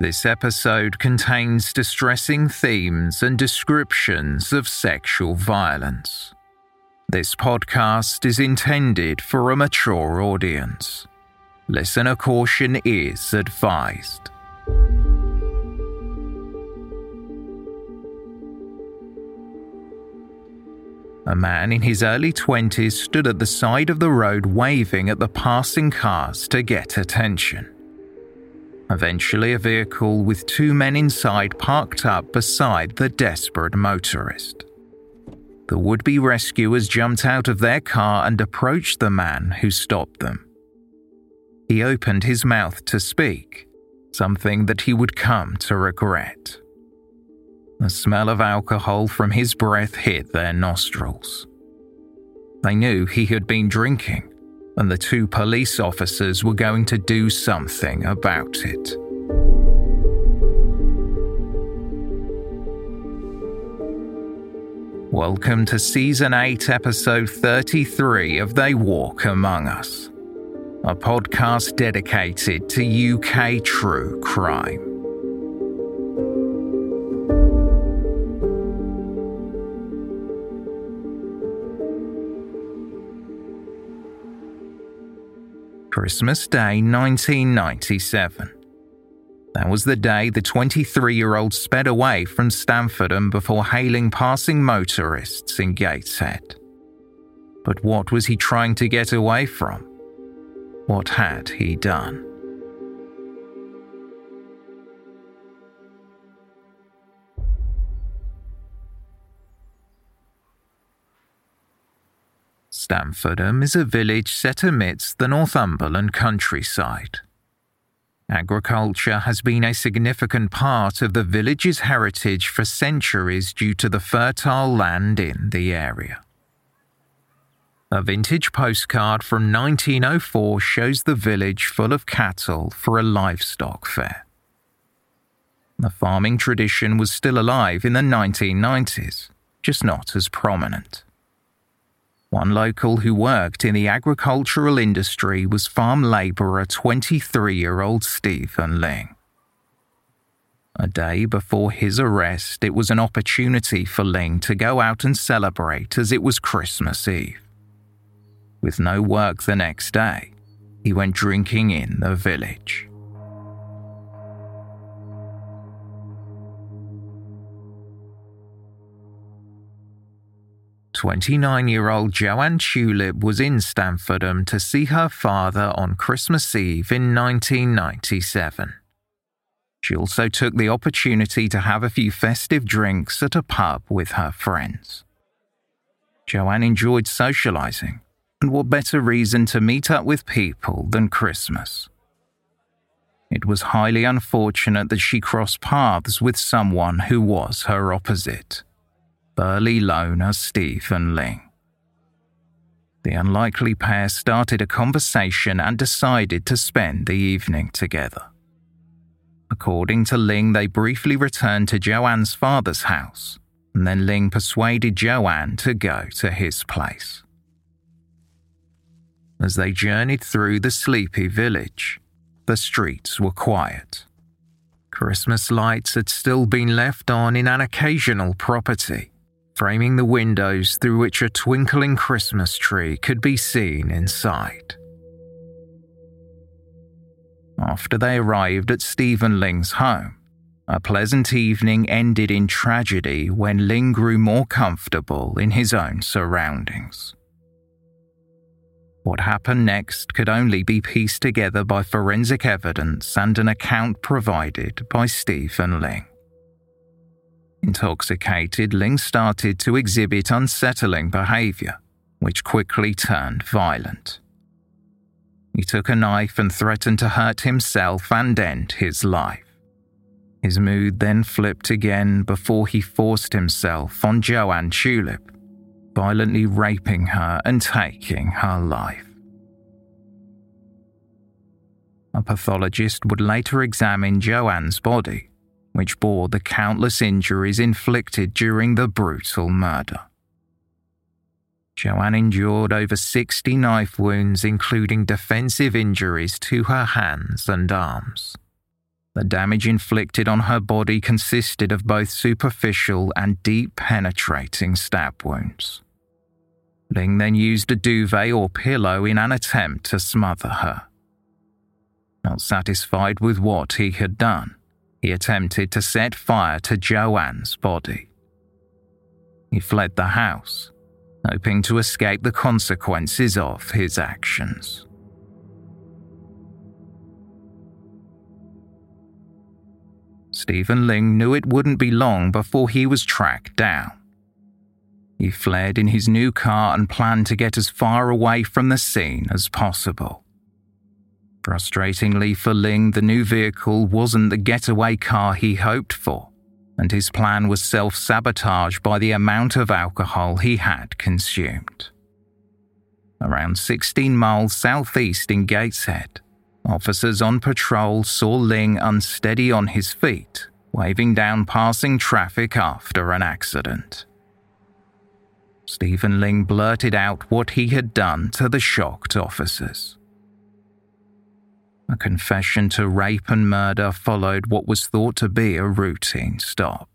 This episode contains distressing themes and descriptions of sexual violence. This podcast is intended for a mature audience. Listener caution is advised. A man in his early 20s stood at the side of the road waving at the passing cars to get attention. Eventually, a vehicle with two men inside parked up beside the desperate motorist. The would be rescuers jumped out of their car and approached the man who stopped them. He opened his mouth to speak, something that he would come to regret. The smell of alcohol from his breath hit their nostrils. They knew he had been drinking, and the two police officers were going to do something about it. Welcome to Season 8, Episode 33 of They Walk Among Us, a podcast dedicated to UK true crime. Christmas Day 1997. That was the day the 23 year old sped away from Stamfordham before hailing passing motorists in Gateshead. But what was he trying to get away from? What had he done? Stamfordham is a village set amidst the Northumberland countryside. Agriculture has been a significant part of the village's heritage for centuries due to the fertile land in the area. A vintage postcard from 1904 shows the village full of cattle for a livestock fair. The farming tradition was still alive in the 1990s, just not as prominent. One local who worked in the agricultural industry was farm labourer 23 year old Stephen Ling. A day before his arrest, it was an opportunity for Ling to go out and celebrate as it was Christmas Eve. With no work the next day, he went drinking in the village. 29 year old Joanne Tulip was in Stamfordham to see her father on Christmas Eve in 1997. She also took the opportunity to have a few festive drinks at a pub with her friends. Joanne enjoyed socialising, and what better reason to meet up with people than Christmas? It was highly unfortunate that she crossed paths with someone who was her opposite burly loner Stephen Ling. The unlikely pair started a conversation and decided to spend the evening together. According to Ling, they briefly returned to Joanne's father's house, and then Ling persuaded Joanne to go to his place. As they journeyed through the sleepy village, the streets were quiet. Christmas lights had still been left on in an occasional property, framing the windows through which a twinkling Christmas tree could be seen inside. After they arrived at Stephen Ling's home, a pleasant evening ended in tragedy when Ling grew more comfortable in his own surroundings. What happened next could only be pieced together by forensic evidence and an account provided by Stephen Ling. Intoxicated, Ling started to exhibit unsettling behavior, which quickly turned violent. He took a knife and threatened to hurt himself and end his life. His mood then flipped again before he forced himself on Joanne Tulip, violently raping her and taking her life. A pathologist would later examine Joanne's body which bore the countless injuries inflicted during the brutal murder. Joanne endured over 60 knife wounds, including defensive injuries to her hands and arms. The damage inflicted on her body consisted of both superficial and deep penetrating stab wounds. Ling then used a duvet or pillow in an attempt to smother her. Not satisfied with what he had done, he attempted to set fire to Joanne's body. He fled the house, hoping to escape the consequences of his actions. Stephen Ling knew it wouldn't be long before he was tracked down. He fled in his new car and planned to get as far away from the scene as possible. Frustratingly for Ling, the new vehicle wasn't the getaway car he hoped for, and his plan was self sabotage by the amount of alcohol he had consumed. Around 16 miles southeast in Gateshead, officers on patrol saw Ling unsteady on his feet, waving down passing traffic after an accident. Stephen Ling blurted out what he had done to the shocked officers. A confession to rape and murder followed what was thought to be a routine stop.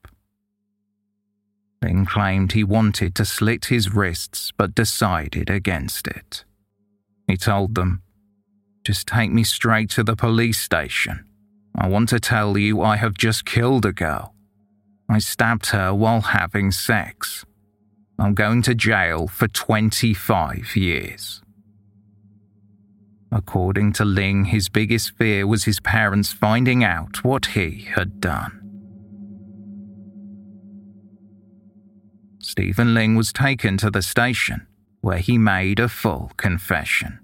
Ling claimed he wanted to slit his wrists but decided against it. He told them, Just take me straight to the police station. I want to tell you I have just killed a girl. I stabbed her while having sex. I'm going to jail for 25 years. According to Ling, his biggest fear was his parents finding out what he had done. Stephen Ling was taken to the station, where he made a full confession.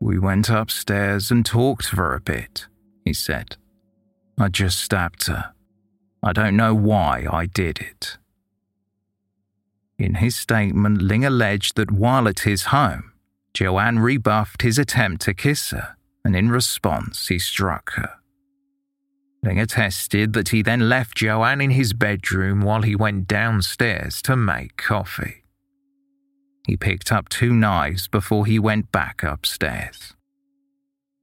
We went upstairs and talked for a bit, he said. I just stabbed her. I don't know why I did it. In his statement, Ling alleged that while at his home, Joanne rebuffed his attempt to kiss her, and in response, he struck her. Ling attested that he then left Joanne in his bedroom while he went downstairs to make coffee. He picked up two knives before he went back upstairs.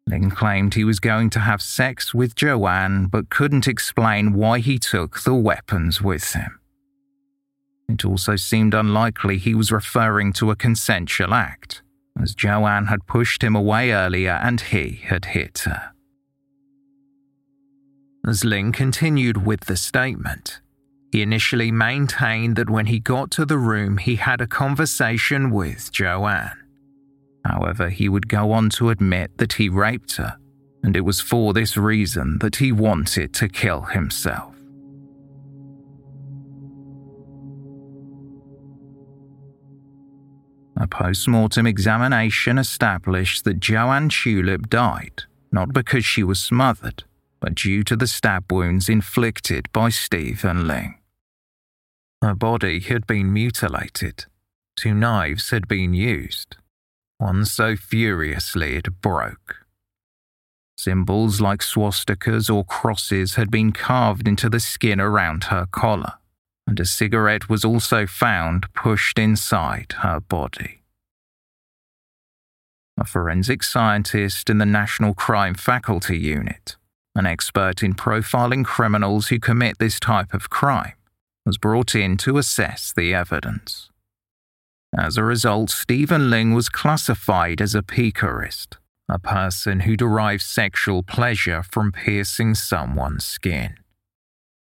Ling claimed he was going to have sex with Joanne but couldn't explain why he took the weapons with him. It also seemed unlikely he was referring to a consensual act as Joanne had pushed him away earlier and he had hit her. As Ling continued with the statement, he initially maintained that when he got to the room, he had a conversation with Joanne. However, he would go on to admit that he raped her, and it was for this reason that he wanted to kill himself. A post mortem examination established that Joanne Tulip died not because she was smothered, but due to the stab wounds inflicted by Stephen Ling. Her body had been mutilated. Two knives had been used, one so furiously it broke. Symbols like swastikas or crosses had been carved into the skin around her collar, and a cigarette was also found pushed inside her body. A forensic scientist in the National Crime Faculty Unit, an expert in profiling criminals who commit this type of crime, was brought in to assess the evidence. As a result, Stephen Ling was classified as a piquerist, a person who derives sexual pleasure from piercing someone's skin.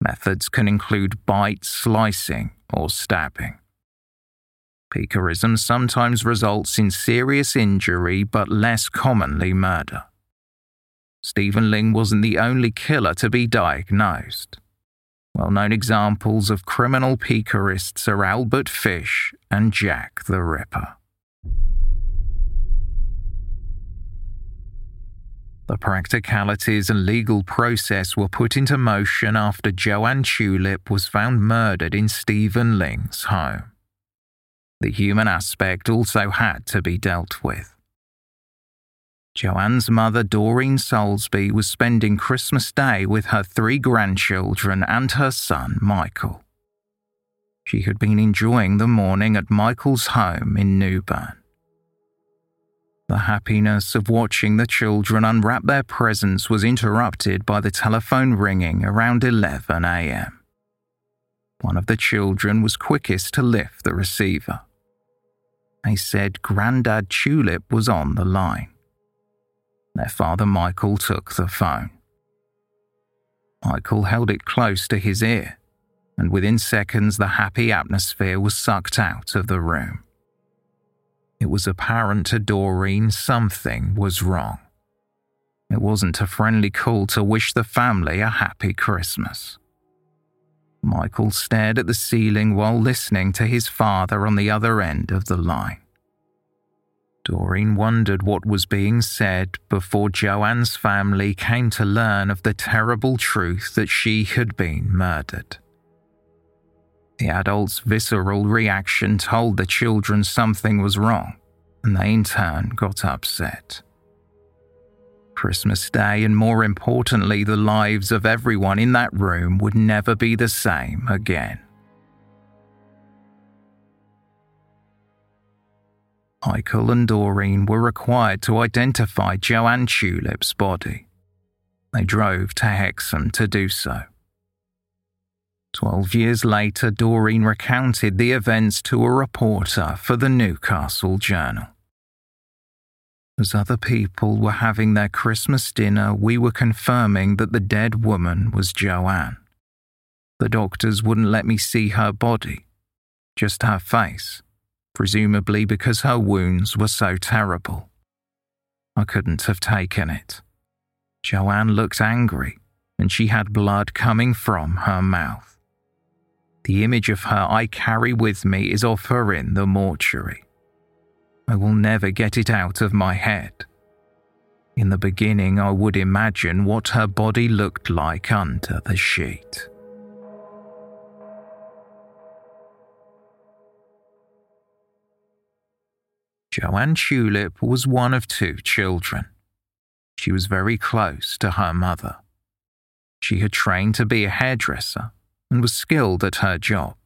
Methods can include bite, slicing, or stabbing. Piquerism sometimes results in serious injury but less commonly murder. Stephen Ling wasn't the only killer to be diagnosed. Well known examples of criminal piquerists are Albert Fish and Jack the Ripper. The practicalities and legal process were put into motion after Joanne Tulip was found murdered in Stephen Ling's home. The human aspect also had to be dealt with. Joanne's mother, Doreen Soulsby, was spending Christmas Day with her three grandchildren and her son, Michael. She had been enjoying the morning at Michael's home in Newburn. The happiness of watching the children unwrap their presents was interrupted by the telephone ringing around 11 a.m. One of the children was quickest to lift the receiver. They said Grandad Tulip was on the line. Their father Michael took the phone. Michael held it close to his ear, and within seconds the happy atmosphere was sucked out of the room. It was apparent to Doreen something was wrong. It wasn't a friendly call to wish the family a happy Christmas. Michael stared at the ceiling while listening to his father on the other end of the line. Doreen wondered what was being said before Joanne's family came to learn of the terrible truth that she had been murdered. The adult's visceral reaction told the children something was wrong, and they in turn got upset. Christmas Day, and more importantly, the lives of everyone in that room would never be the same again. Michael and Doreen were required to identify Joanne Tulip's body. They drove to Hexham to do so. Twelve years later, Doreen recounted the events to a reporter for the Newcastle Journal. As other people were having their Christmas dinner, we were confirming that the dead woman was Joanne. The doctors wouldn't let me see her body, just her face presumably because her wounds were so terrible. I couldn't have taken it. Joanne looked angry, and she had blood coming from her mouth. The image of her I carry with me is of her in the mortuary. I will never get it out of my head. In the beginning, I would imagine what her body looked like under the sheet. Joanne Tulip was one of two children. She was very close to her mother. She had trained to be a hairdresser and was skilled at her job.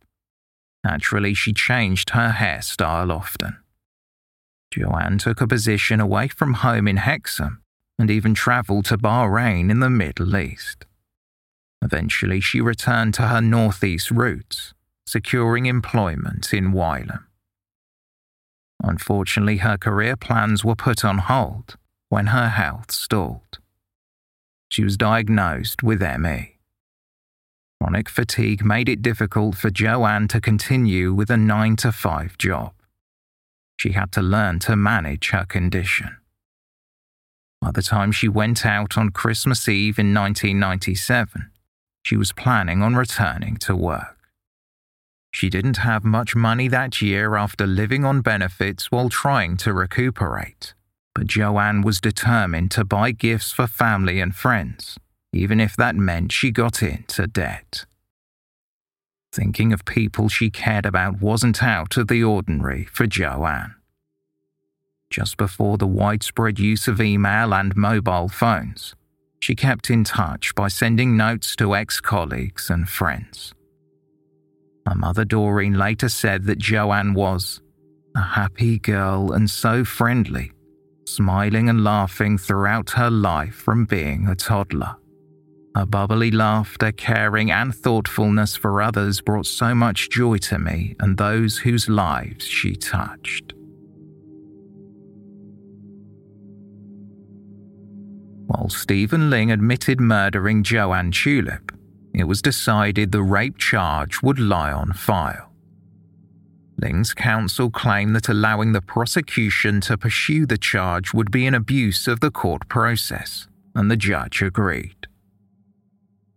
Naturally, she changed her hairstyle often. Joanne took a position away from home in Hexham and even travelled to Bahrain in the Middle East. Eventually, she returned to her northeast roots, securing employment in Wylam. Unfortunately, her career plans were put on hold when her health stalled. She was diagnosed with ME. Chronic fatigue made it difficult for Joanne to continue with a 9 to 5 job. She had to learn to manage her condition. By the time she went out on Christmas Eve in 1997, she was planning on returning to work. She didn't have much money that year after living on benefits while trying to recuperate, but Joanne was determined to buy gifts for family and friends, even if that meant she got into debt. Thinking of people she cared about wasn't out of the ordinary for Joanne. Just before the widespread use of email and mobile phones, she kept in touch by sending notes to ex colleagues and friends. Her mother Doreen later said that Joanne was a happy girl and so friendly, smiling and laughing throughout her life from being a toddler. Her bubbly laughter, caring, and thoughtfulness for others brought so much joy to me and those whose lives she touched. While Stephen Ling admitted murdering Joanne Tulip, it was decided the rape charge would lie on file. Ling's counsel claimed that allowing the prosecution to pursue the charge would be an abuse of the court process, and the judge agreed.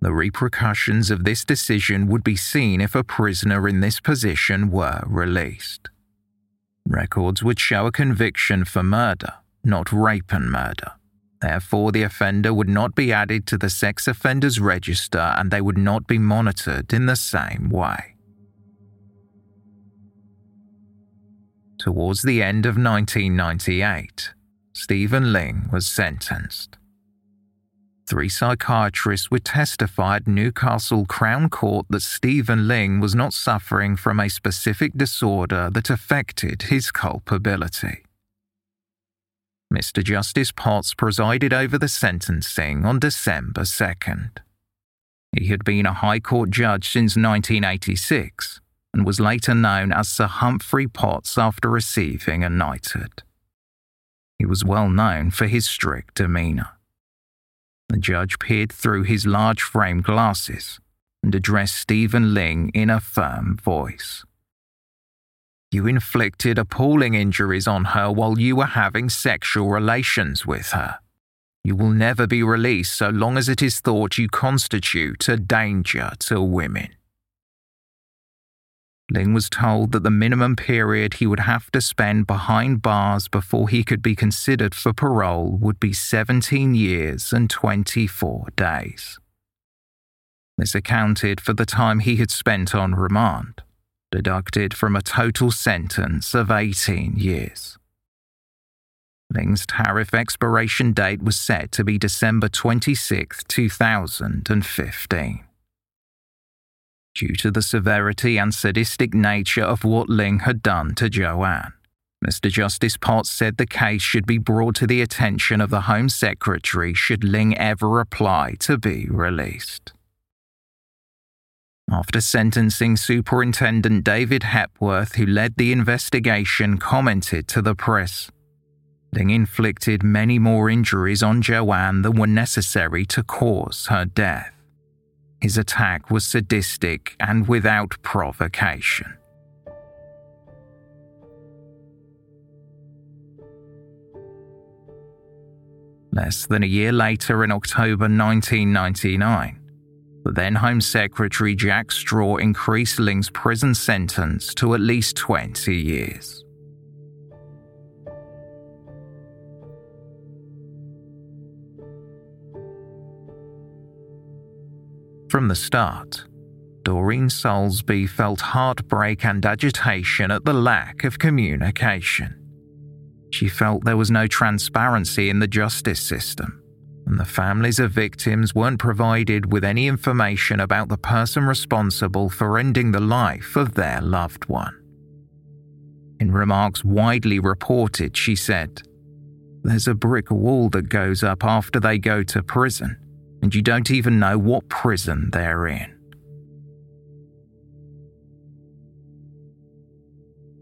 The repercussions of this decision would be seen if a prisoner in this position were released. Records would show a conviction for murder, not rape and murder. Therefore, the offender would not be added to the sex offenders register and they would not be monitored in the same way. Towards the end of 1998, Stephen Ling was sentenced. Three psychiatrists would testify at Newcastle Crown Court that Stephen Ling was not suffering from a specific disorder that affected his culpability. Mr. Justice Potts presided over the sentencing on December 2nd. He had been a High Court judge since 1986 and was later known as Sir Humphrey Potts after receiving a knighthood. He was well known for his strict demeanour. The judge peered through his large frame glasses and addressed Stephen Ling in a firm voice. You inflicted appalling injuries on her while you were having sexual relations with her. You will never be released so long as it is thought you constitute a danger to women. Ling was told that the minimum period he would have to spend behind bars before he could be considered for parole would be 17 years and 24 days. This accounted for the time he had spent on remand deducted from a total sentence of 18 years. Ling's tariff expiration date was set to be December 26, 2015. Due to the severity and sadistic nature of what Ling had done to Joanne, Mr. Justice Potts said the case should be brought to the attention of the Home Secretary should Ling ever apply to be released. After sentencing Superintendent David Hepworth, who led the investigation, commented to the press Ling inflicted many more injuries on Joanne than were necessary to cause her death. His attack was sadistic and without provocation. Less than a year later, in October 1999, the then Home Secretary Jack Straw increased Ling's prison sentence to at least 20 years. From the start, Doreen Soulsby felt heartbreak and agitation at the lack of communication. She felt there was no transparency in the justice system and the families of victims weren't provided with any information about the person responsible for ending the life of their loved one. In remarks widely reported, she said, There's a brick wall that goes up after they go to prison, and you don't even know what prison they're in.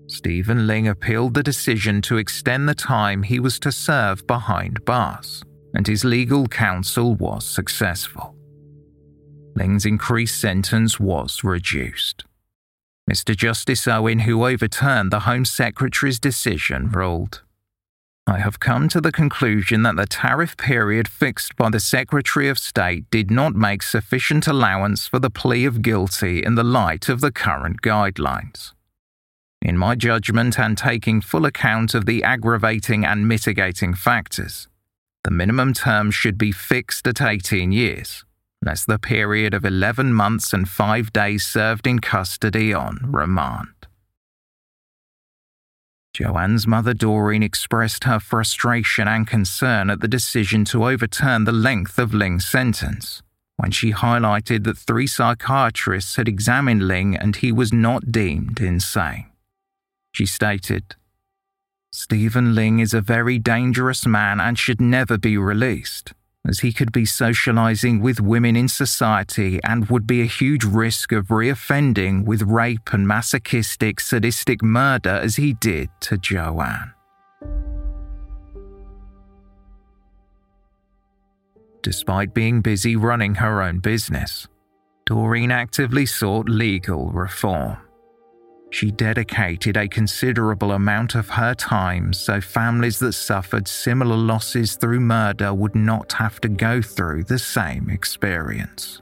Stephen Ling appealed the decision to extend the time he was to serve behind bars and his legal counsel was successful. Ling's increased sentence was reduced. Mr. Justice Owen, who overturned the Home Secretary's decision, ruled I have come to the conclusion that the tariff period fixed by the Secretary of State did not make sufficient allowance for the plea of guilty in the light of the current guidelines. In my judgment, and taking full account of the aggravating and mitigating factors, the minimum term should be fixed at 18 years, less the period of 11 months and 5 days served in custody on remand. Joanne's mother Doreen expressed her frustration and concern at the decision to overturn the length of Ling's sentence when she highlighted that three psychiatrists had examined Ling and he was not deemed insane. She stated, Stephen Ling is a very dangerous man and should never be released, as he could be socializing with women in society and would be a huge risk of reoffending with rape and masochistic, sadistic murder as he did to Joanne. Despite being busy running her own business, Doreen actively sought legal reform. She dedicated a considerable amount of her time so families that suffered similar losses through murder would not have to go through the same experience.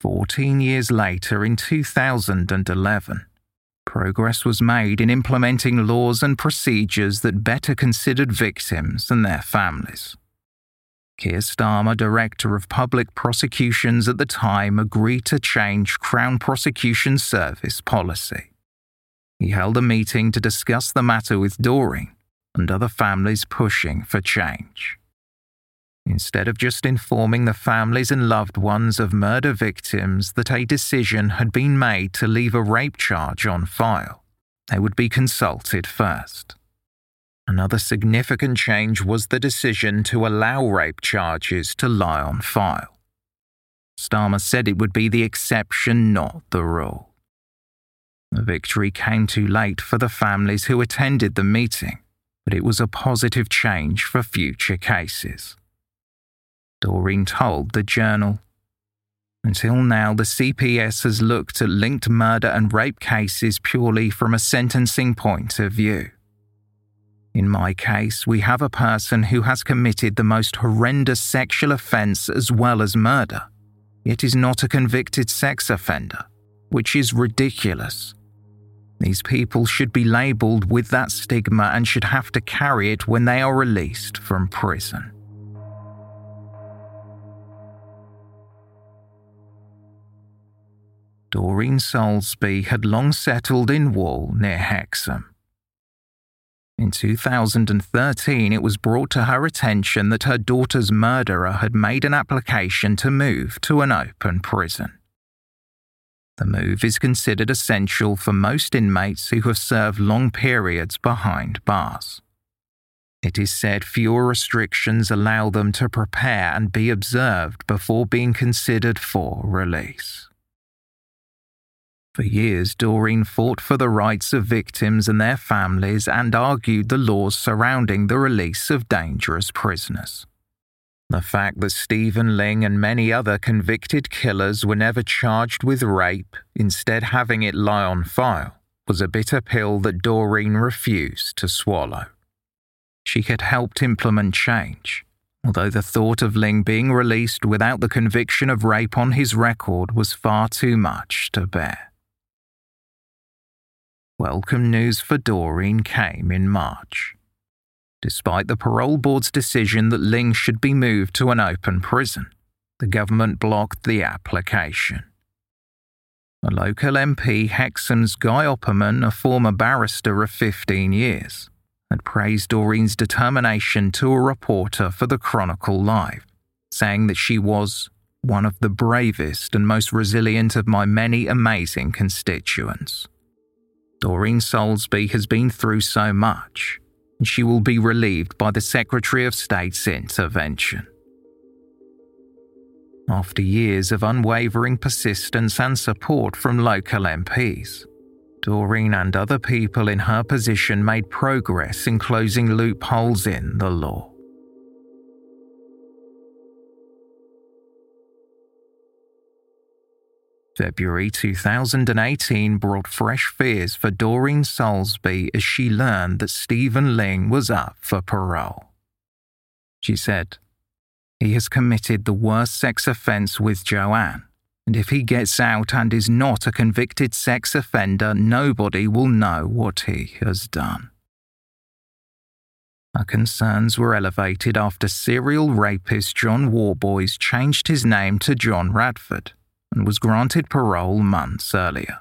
14 years later, in 2011, progress was made in implementing laws and procedures that better considered victims and their families. Keir Starmer, Director of Public Prosecutions at the time, agreed to change Crown Prosecution Service policy. He held a meeting to discuss the matter with Doreen and other families pushing for change. Instead of just informing the families and loved ones of murder victims that a decision had been made to leave a rape charge on file, they would be consulted first. Another significant change was the decision to allow rape charges to lie on file. Starmer said it would be the exception, not the rule. The victory came too late for the families who attended the meeting, but it was a positive change for future cases. Doreen told the Journal. Until now, the CPS has looked at linked murder and rape cases purely from a sentencing point of view. In my case, we have a person who has committed the most horrendous sexual offence as well as murder, yet is not a convicted sex offender, which is ridiculous. These people should be labelled with that stigma and should have to carry it when they are released from prison. Doreen Soulsby had long settled in Wall near Hexham. In 2013, it was brought to her attention that her daughter's murderer had made an application to move to an open prison. The move is considered essential for most inmates who have served long periods behind bars. It is said fewer restrictions allow them to prepare and be observed before being considered for release. For years, Doreen fought for the rights of victims and their families and argued the laws surrounding the release of dangerous prisoners. The fact that Stephen Ling and many other convicted killers were never charged with rape, instead having it lie on file, was a bitter pill that Doreen refused to swallow. She had helped implement change, although the thought of Ling being released without the conviction of rape on his record was far too much to bear. Welcome news for Doreen came in March. Despite the parole board's decision that Ling should be moved to an open prison, the government blocked the application. A local MP, Hexham's Guy Opperman, a former barrister of 15 years, had praised Doreen's determination to a reporter for the Chronicle Live, saying that she was one of the bravest and most resilient of my many amazing constituents. Doreen Soulsby has been through so much, and she will be relieved by the Secretary of State's intervention. After years of unwavering persistence and support from local MPs, Doreen and other people in her position made progress in closing loopholes in the law. February 2018 brought fresh fears for Doreen Soulsby as she learned that Stephen Ling was up for parole. She said, He has committed the worst sex offence with Joanne, and if he gets out and is not a convicted sex offender, nobody will know what he has done. Her concerns were elevated after serial rapist John Worboys changed his name to John Radford and was granted parole months earlier.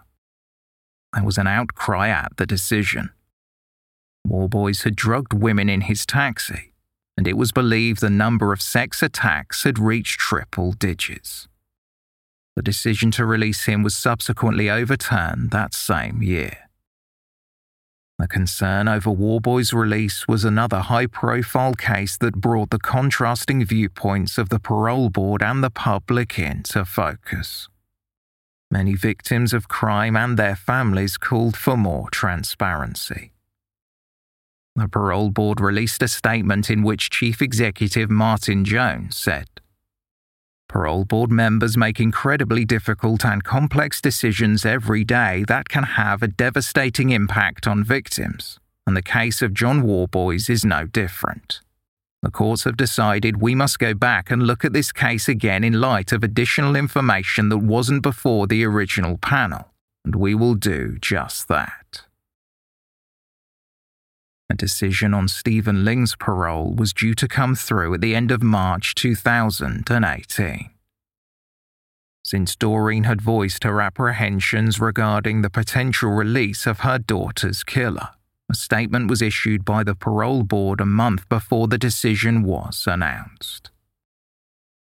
There was an outcry at the decision. Worboys had drugged women in his taxi, and it was believed the number of sex attacks had reached triple digits. The decision to release him was subsequently overturned that same year. The concern over Worboys' release was another high profile case that brought the contrasting viewpoints of the parole board and the public into focus. Many victims of crime and their families called for more transparency. The parole board released a statement in which Chief Executive Martin Jones said, Parole board members make incredibly difficult and complex decisions every day that can have a devastating impact on victims, and the case of John Worboys is no different. The courts have decided we must go back and look at this case again in light of additional information that wasn't before the original panel, and we will do just that. A decision on Stephen Ling's parole was due to come through at the end of March 2018. Since Doreen had voiced her apprehensions regarding the potential release of her daughter's killer, a statement was issued by the parole board a month before the decision was announced.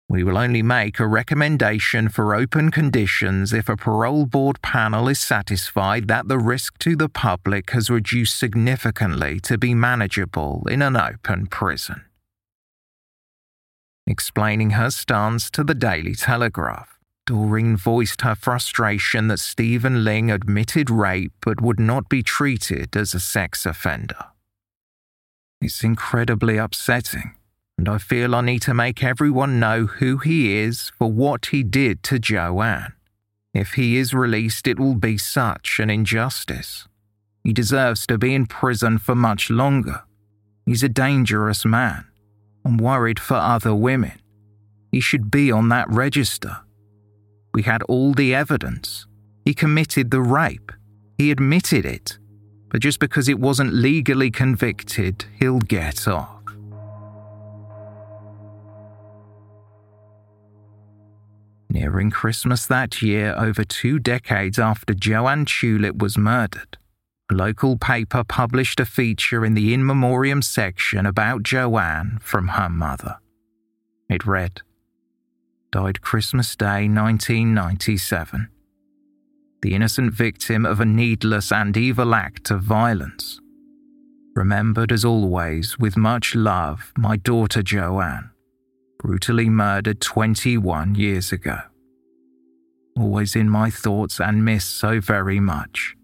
We will only make a recommendation for open conditions if a parole board panel is satisfied that the risk to the public has reduced significantly to be manageable in an open prison. Explaining her stance to the Daily Telegraph, Doreen voiced her frustration that Stephen Ling admitted rape but would not be treated as a sex offender. It's incredibly upsetting, and I feel I need to make everyone know who he is for what he did to Joanne. If he is released, it will be such an injustice. He deserves to be in prison for much longer. He's a dangerous man. I'm worried for other women. He should be on that register. We had all the evidence. He committed the rape. He admitted it. But just because it wasn't legally convicted, he'll get off. Nearing Christmas that year, over two decades after Joanne Tulip was murdered, a local paper published a feature in the in memoriam section about Joanne from her mother. It read, Died Christmas Day 1997. The innocent victim of a needless and evil act of violence. Remembered as always with much love, my daughter Joanne brutally murdered 21 years ago. Always in my thoughts and miss so very much.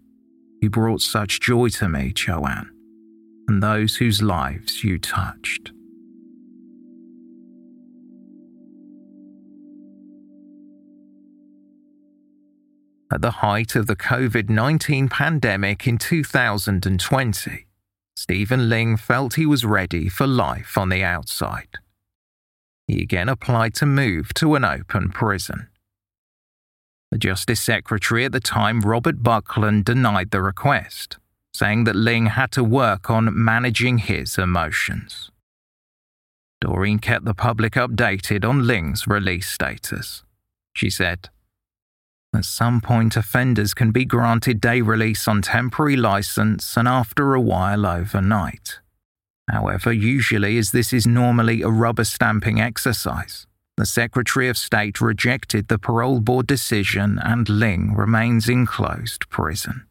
You brought such joy to me, Joanne, and those whose lives you touched. At the height of the COVID 19 pandemic in 2020, Stephen Ling felt he was ready for life on the outside he again applied to move to an open prison. The Justice Secretary at the time, Robert Buckland, denied the request, saying that Ling had to work on managing his emotions. Doreen kept the public updated on Ling's release status. She said, At some point, offenders can be granted day release on temporary license and after a while overnight. However, usually, as this is normally a rubber stamping exercise, the Secretary of State rejected the parole board decision and Ling remains in closed prison.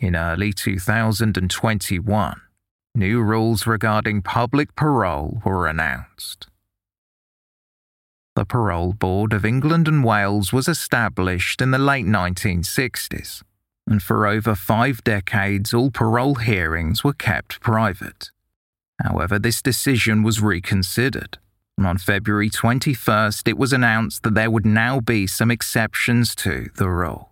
In early 2021, new rules regarding public parole were announced. The Parole Board of England and Wales was established in the late 1960s and for over five decades, all parole hearings were kept private. However, this decision was reconsidered, and on February 21st, it was announced that there would now be some exceptions to the rule.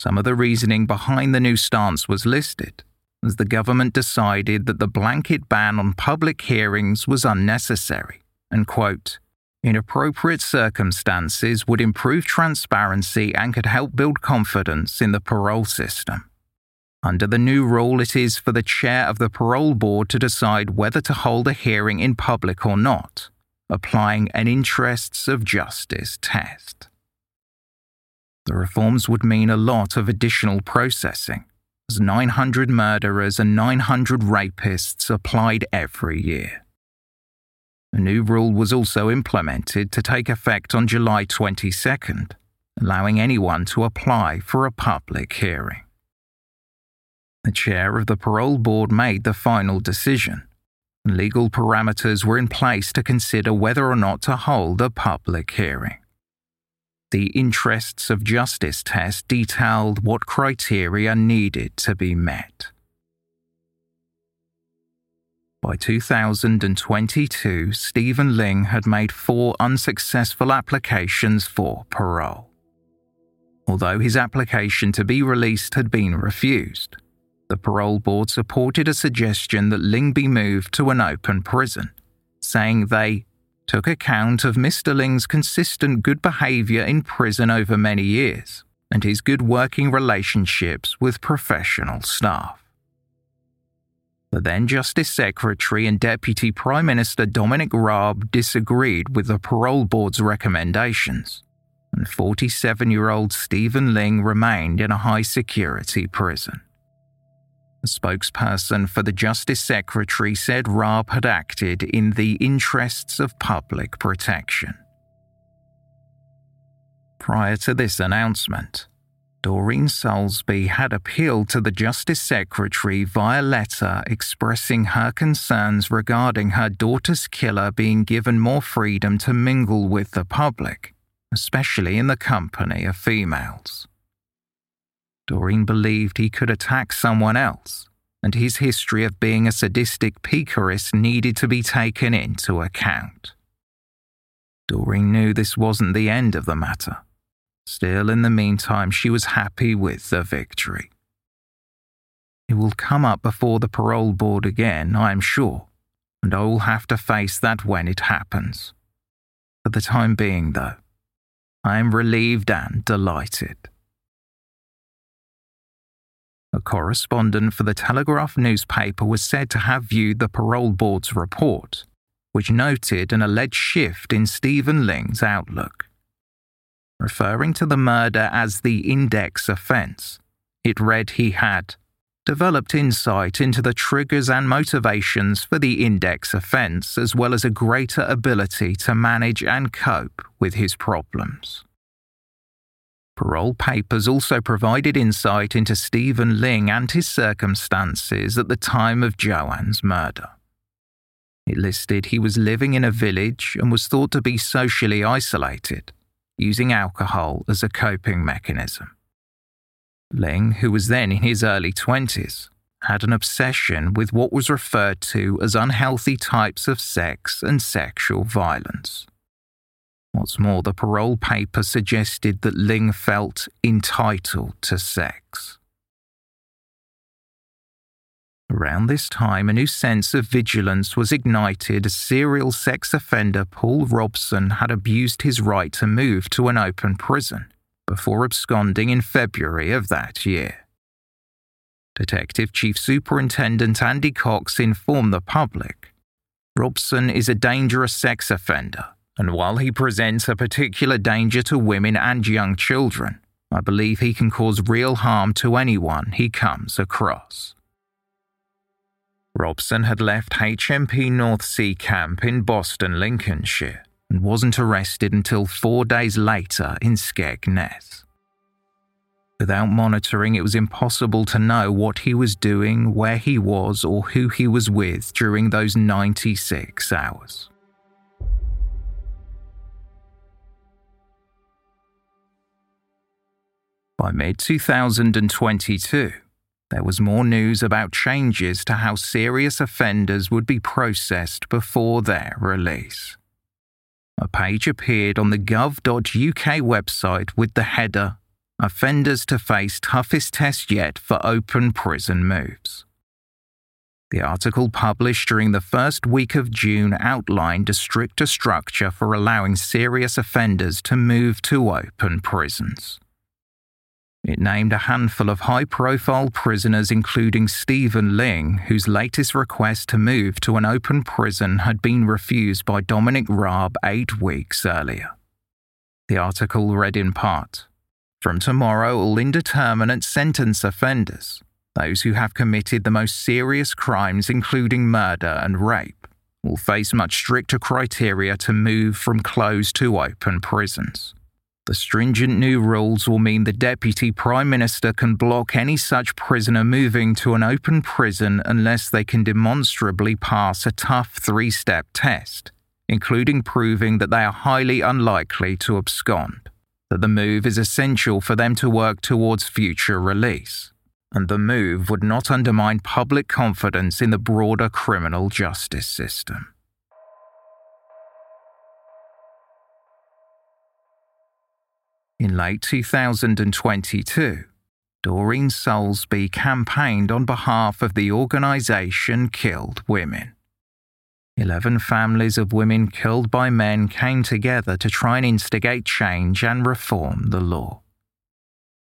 Some of the reasoning behind the new stance was listed, as the government decided that the blanket ban on public hearings was unnecessary, and quote, in appropriate circumstances would improve transparency and could help build confidence in the parole system. Under the new rule, it is for the chair of the parole board to decide whether to hold a hearing in public or not, applying an interests of justice test. The reforms would mean a lot of additional processing, as 900 murderers and 900 rapists applied every year. A new rule was also implemented to take effect on July 22nd, allowing anyone to apply for a public hearing. The chair of the parole board made the final decision. And legal parameters were in place to consider whether or not to hold a public hearing. The interests of justice test detailed what criteria needed to be met. By 2022, Stephen Ling had made four unsuccessful applications for parole. Although his application to be released had been refused, the parole board supported a suggestion that Ling be moved to an open prison, saying they took account of Mr. Ling's consistent good behaviour in prison over many years and his good working relationships with professional staff. The then Justice Secretary and Deputy Prime Minister Dominic Raab disagreed with the parole board's recommendations, and 47 year old Stephen Ling remained in a high security prison. A spokesperson for the Justice Secretary said Raab had acted in the interests of public protection. Prior to this announcement, Doreen Soulsby had appealed to the Justice Secretary via letter expressing her concerns regarding her daughter's killer being given more freedom to mingle with the public, especially in the company of females. Doreen believed he could attack someone else, and his history of being a sadistic piquerist needed to be taken into account. Doreen knew this wasn't the end of the matter. Still, in the meantime, she was happy with the victory. It will come up before the parole board again, I am sure, and I will have to face that when it happens. For the time being, though, I am relieved and delighted. A correspondent for the Telegraph newspaper was said to have viewed the parole board's report, which noted an alleged shift in Stephen Ling's outlook referring to the murder as the index offence. It read he had developed insight into the triggers and motivations for the index offence, as well as a greater ability to manage and cope with his problems. Parole papers also provided insight into Stephen Ling and his circumstances at the time of Joanne's murder. It listed he was living in a village and was thought to be socially isolated using alcohol as a coping mechanism. Ling, who was then in his early 20s, had an obsession with what was referred to as unhealthy types of sex and sexual violence. What's more, the parole paper suggested that Ling felt entitled to sex. Around this time, a new sense of vigilance was ignited as serial sex offender Paul Robson had abused his right to move to an open prison before absconding in February of that year. Detective Chief Superintendent Andy Cox informed the public Robson is a dangerous sex offender, and while he presents a particular danger to women and young children, I believe he can cause real harm to anyone he comes across. Robson had left HMP North Sea Camp in Boston, Lincolnshire, and wasn't arrested until four days later in Skegness. Without monitoring, it was impossible to know what he was doing, where he was, or who he was with during those 96 hours. By mid 2022, there was more news about changes to how serious offenders would be processed before their release. A page appeared on the gov.uk website with the header Offenders to face toughest test yet for open prison moves. The article published during the first week of June outlined a stricter structure for allowing serious offenders to move to open prisons. It named a handful of high profile prisoners, including Stephen Ling, whose latest request to move to an open prison had been refused by Dominic Raab eight weeks earlier. The article read in part From tomorrow, all indeterminate sentence offenders, those who have committed the most serious crimes, including murder and rape, will face much stricter criteria to move from closed to open prisons. The stringent new rules will mean the Deputy Prime Minister can block any such prisoner moving to an open prison unless they can demonstrably pass a tough three step test, including proving that they are highly unlikely to abscond, that the move is essential for them to work towards future release, and the move would not undermine public confidence in the broader criminal justice system. In late 2022, Doreen Soulsby campaigned on behalf of the organisation Killed Women. Eleven families of women killed by men came together to try and instigate change and reform the law.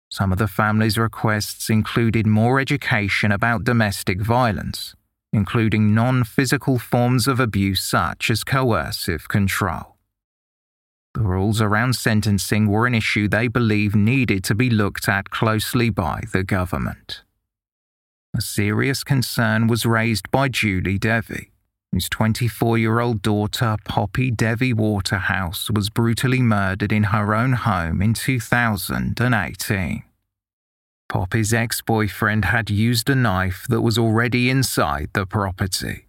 Some of the families' requests included more education about domestic violence, including non physical forms of abuse such as coercive control. The rules around sentencing were an issue they believed needed to be looked at closely by the government. A serious concern was raised by Julie Devey, whose 24 year old daughter, Poppy Devey Waterhouse, was brutally murdered in her own home in 2018. Poppy's ex boyfriend had used a knife that was already inside the property.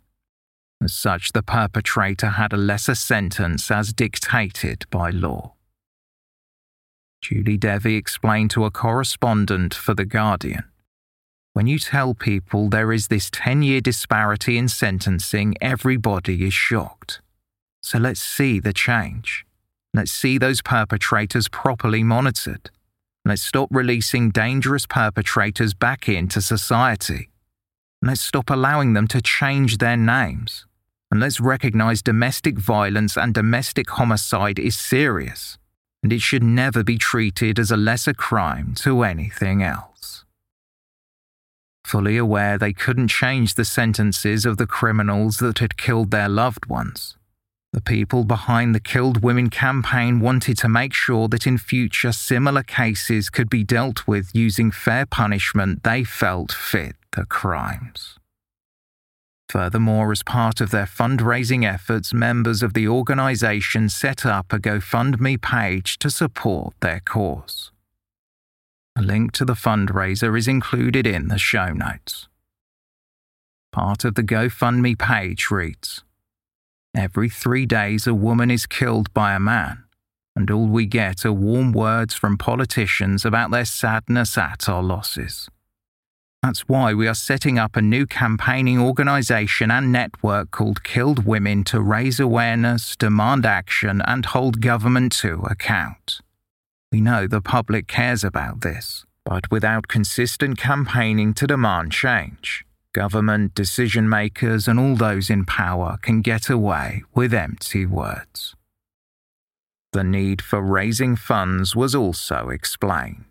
As such, the perpetrator had a lesser sentence as dictated by law. Julie Devey explained to a correspondent for The Guardian When you tell people there is this 10 year disparity in sentencing, everybody is shocked. So let's see the change. Let's see those perpetrators properly monitored. Let's stop releasing dangerous perpetrators back into society. Let's stop allowing them to change their names. And let's recognize domestic violence and domestic homicide is serious, and it should never be treated as a lesser crime to anything else. Fully aware they couldn't change the sentences of the criminals that had killed their loved ones, the people behind the Killed Women campaign wanted to make sure that in future similar cases could be dealt with using fair punishment they felt fit the crimes. Furthermore, as part of their fundraising efforts, members of the organisation set up a GoFundMe page to support their cause. A link to the fundraiser is included in the show notes. Part of the GoFundMe page reads Every three days, a woman is killed by a man, and all we get are warm words from politicians about their sadness at our losses. That's why we are setting up a new campaigning organisation and network called Killed Women to raise awareness, demand action, and hold government to account. We know the public cares about this, but without consistent campaigning to demand change, government, decision makers, and all those in power can get away with empty words. The need for raising funds was also explained.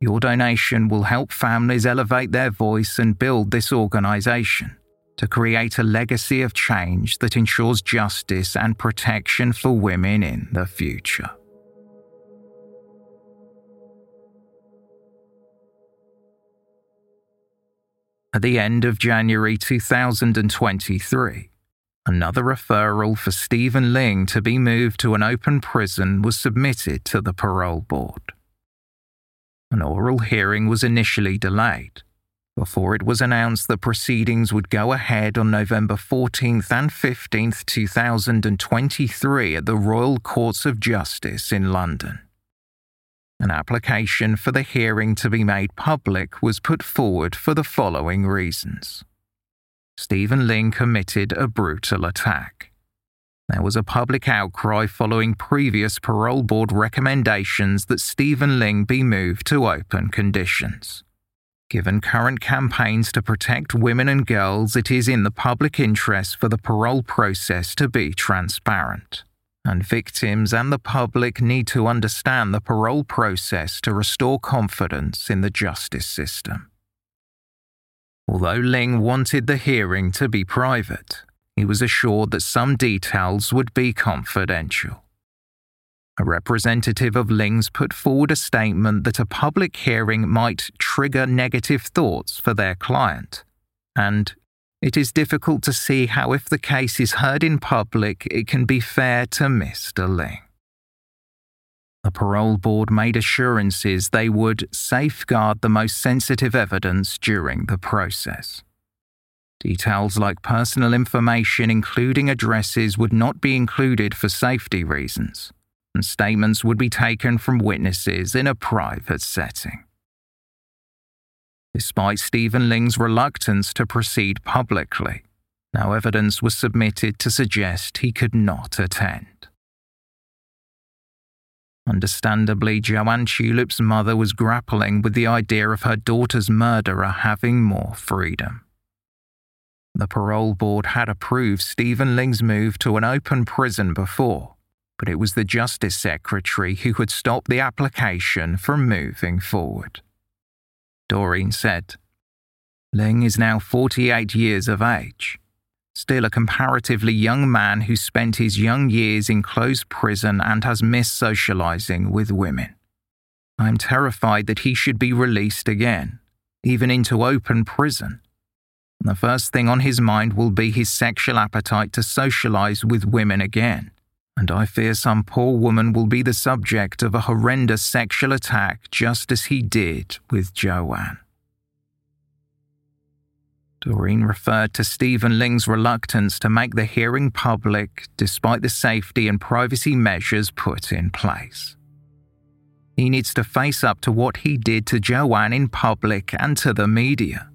Your donation will help families elevate their voice and build this organisation to create a legacy of change that ensures justice and protection for women in the future. At the end of January 2023, another referral for Stephen Ling to be moved to an open prison was submitted to the parole board. An oral hearing was initially delayed before it was announced that proceedings would go ahead on November 14th and 15th, 2023 at the Royal Courts of Justice in London. An application for the hearing to be made public was put forward for the following reasons. Stephen Ling committed a brutal attack. There was a public outcry following previous parole board recommendations that Stephen Ling be moved to open conditions. Given current campaigns to protect women and girls, it is in the public interest for the parole process to be transparent and victims and the public need to understand the parole process to restore confidence in the justice system. Although Ling wanted the hearing to be private, he was assured that some details would be confidential. A representative of Ling's put forward a statement that a public hearing might trigger negative thoughts for their client, and it is difficult to see how, if the case is heard in public, it can be fair to Mr. Ling. The parole board made assurances they would safeguard the most sensitive evidence during the process. Details like personal information, including addresses, would not be included for safety reasons, and statements would be taken from witnesses in a private setting. Despite Stephen Ling's reluctance to proceed publicly, no evidence was submitted to suggest he could not attend. Understandably, Joanne Tulip's mother was grappling with the idea of her daughter's murderer having more freedom. The parole board had approved Stephen Ling's move to an open prison before, but it was the Justice Secretary who had stopped the application from moving forward. Doreen said. Ling is now 48 years of age, still a comparatively young man who spent his young years in closed prison and has missed socializing with women. I am terrified that he should be released again, even into open prison. The first thing on his mind will be his sexual appetite to socialize with women again, and I fear some poor woman will be the subject of a horrendous sexual attack just as he did with Joanne. Doreen referred to Stephen Ling's reluctance to make the hearing public despite the safety and privacy measures put in place. He needs to face up to what he did to Joanne in public and to the media.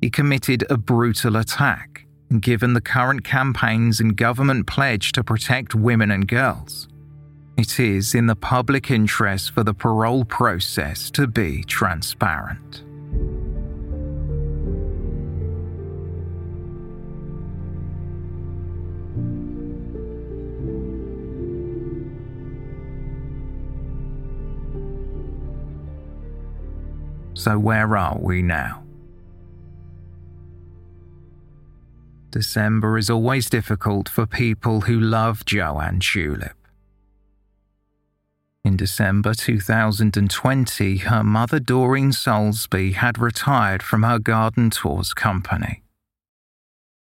He committed a brutal attack, and given the current campaigns and government pledge to protect women and girls, it is in the public interest for the parole process to be transparent. So, where are we now? December is always difficult for people who love Joanne Tulip. In December 2020, her mother Doreen Soulsby had retired from her garden tours company.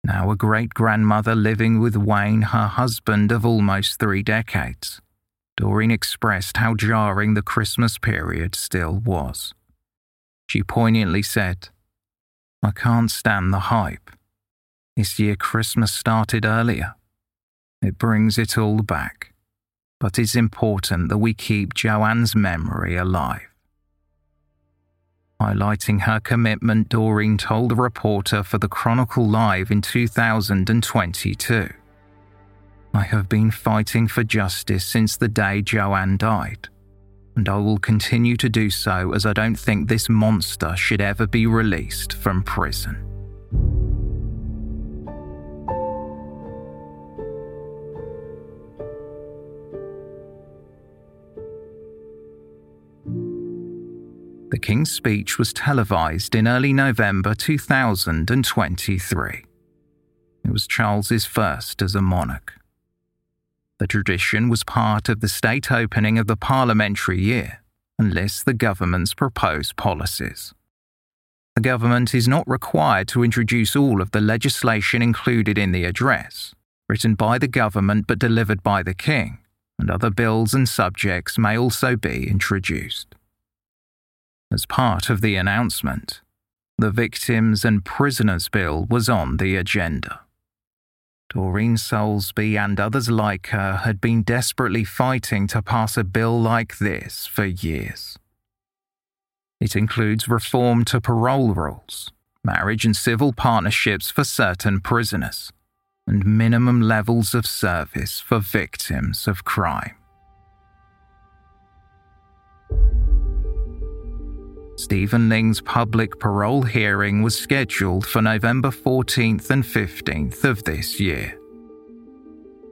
Now a great grandmother living with Wayne, her husband of almost three decades, Doreen expressed how jarring the Christmas period still was. She poignantly said, I can't stand the hype. This year Christmas started earlier. It brings it all back. But it's important that we keep Joanne's memory alive. Highlighting her commitment, Doreen told a reporter for the Chronicle Live in 2022. I have been fighting for justice since the day Joanne died and I will continue to do so as I don't think this monster should ever be released from prison. The King's speech was televised in early November 2023. It was Charles's first as a monarch. The tradition was part of the state opening of the parliamentary year and lists the government's proposed policies. The government is not required to introduce all of the legislation included in the address, written by the government but delivered by the King, and other bills and subjects may also be introduced. As part of the announcement, the Victims and Prisoners Bill was on the agenda. Doreen Soulsby and others like her had been desperately fighting to pass a bill like this for years. It includes reform to parole rules, marriage and civil partnerships for certain prisoners, and minimum levels of service for victims of crime. Stephen Ling's public parole hearing was scheduled for November 14th and 15th of this year.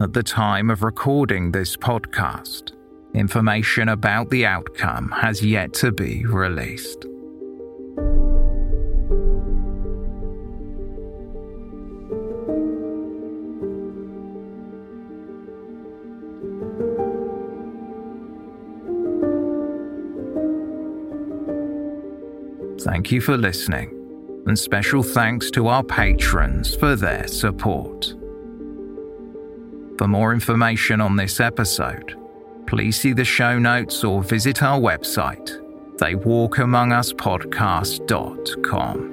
At the time of recording this podcast, information about the outcome has yet to be released. Thank you for listening, and special thanks to our patrons for their support. For more information on this episode, please see the show notes or visit our website, theywalkamonguspodcast.com.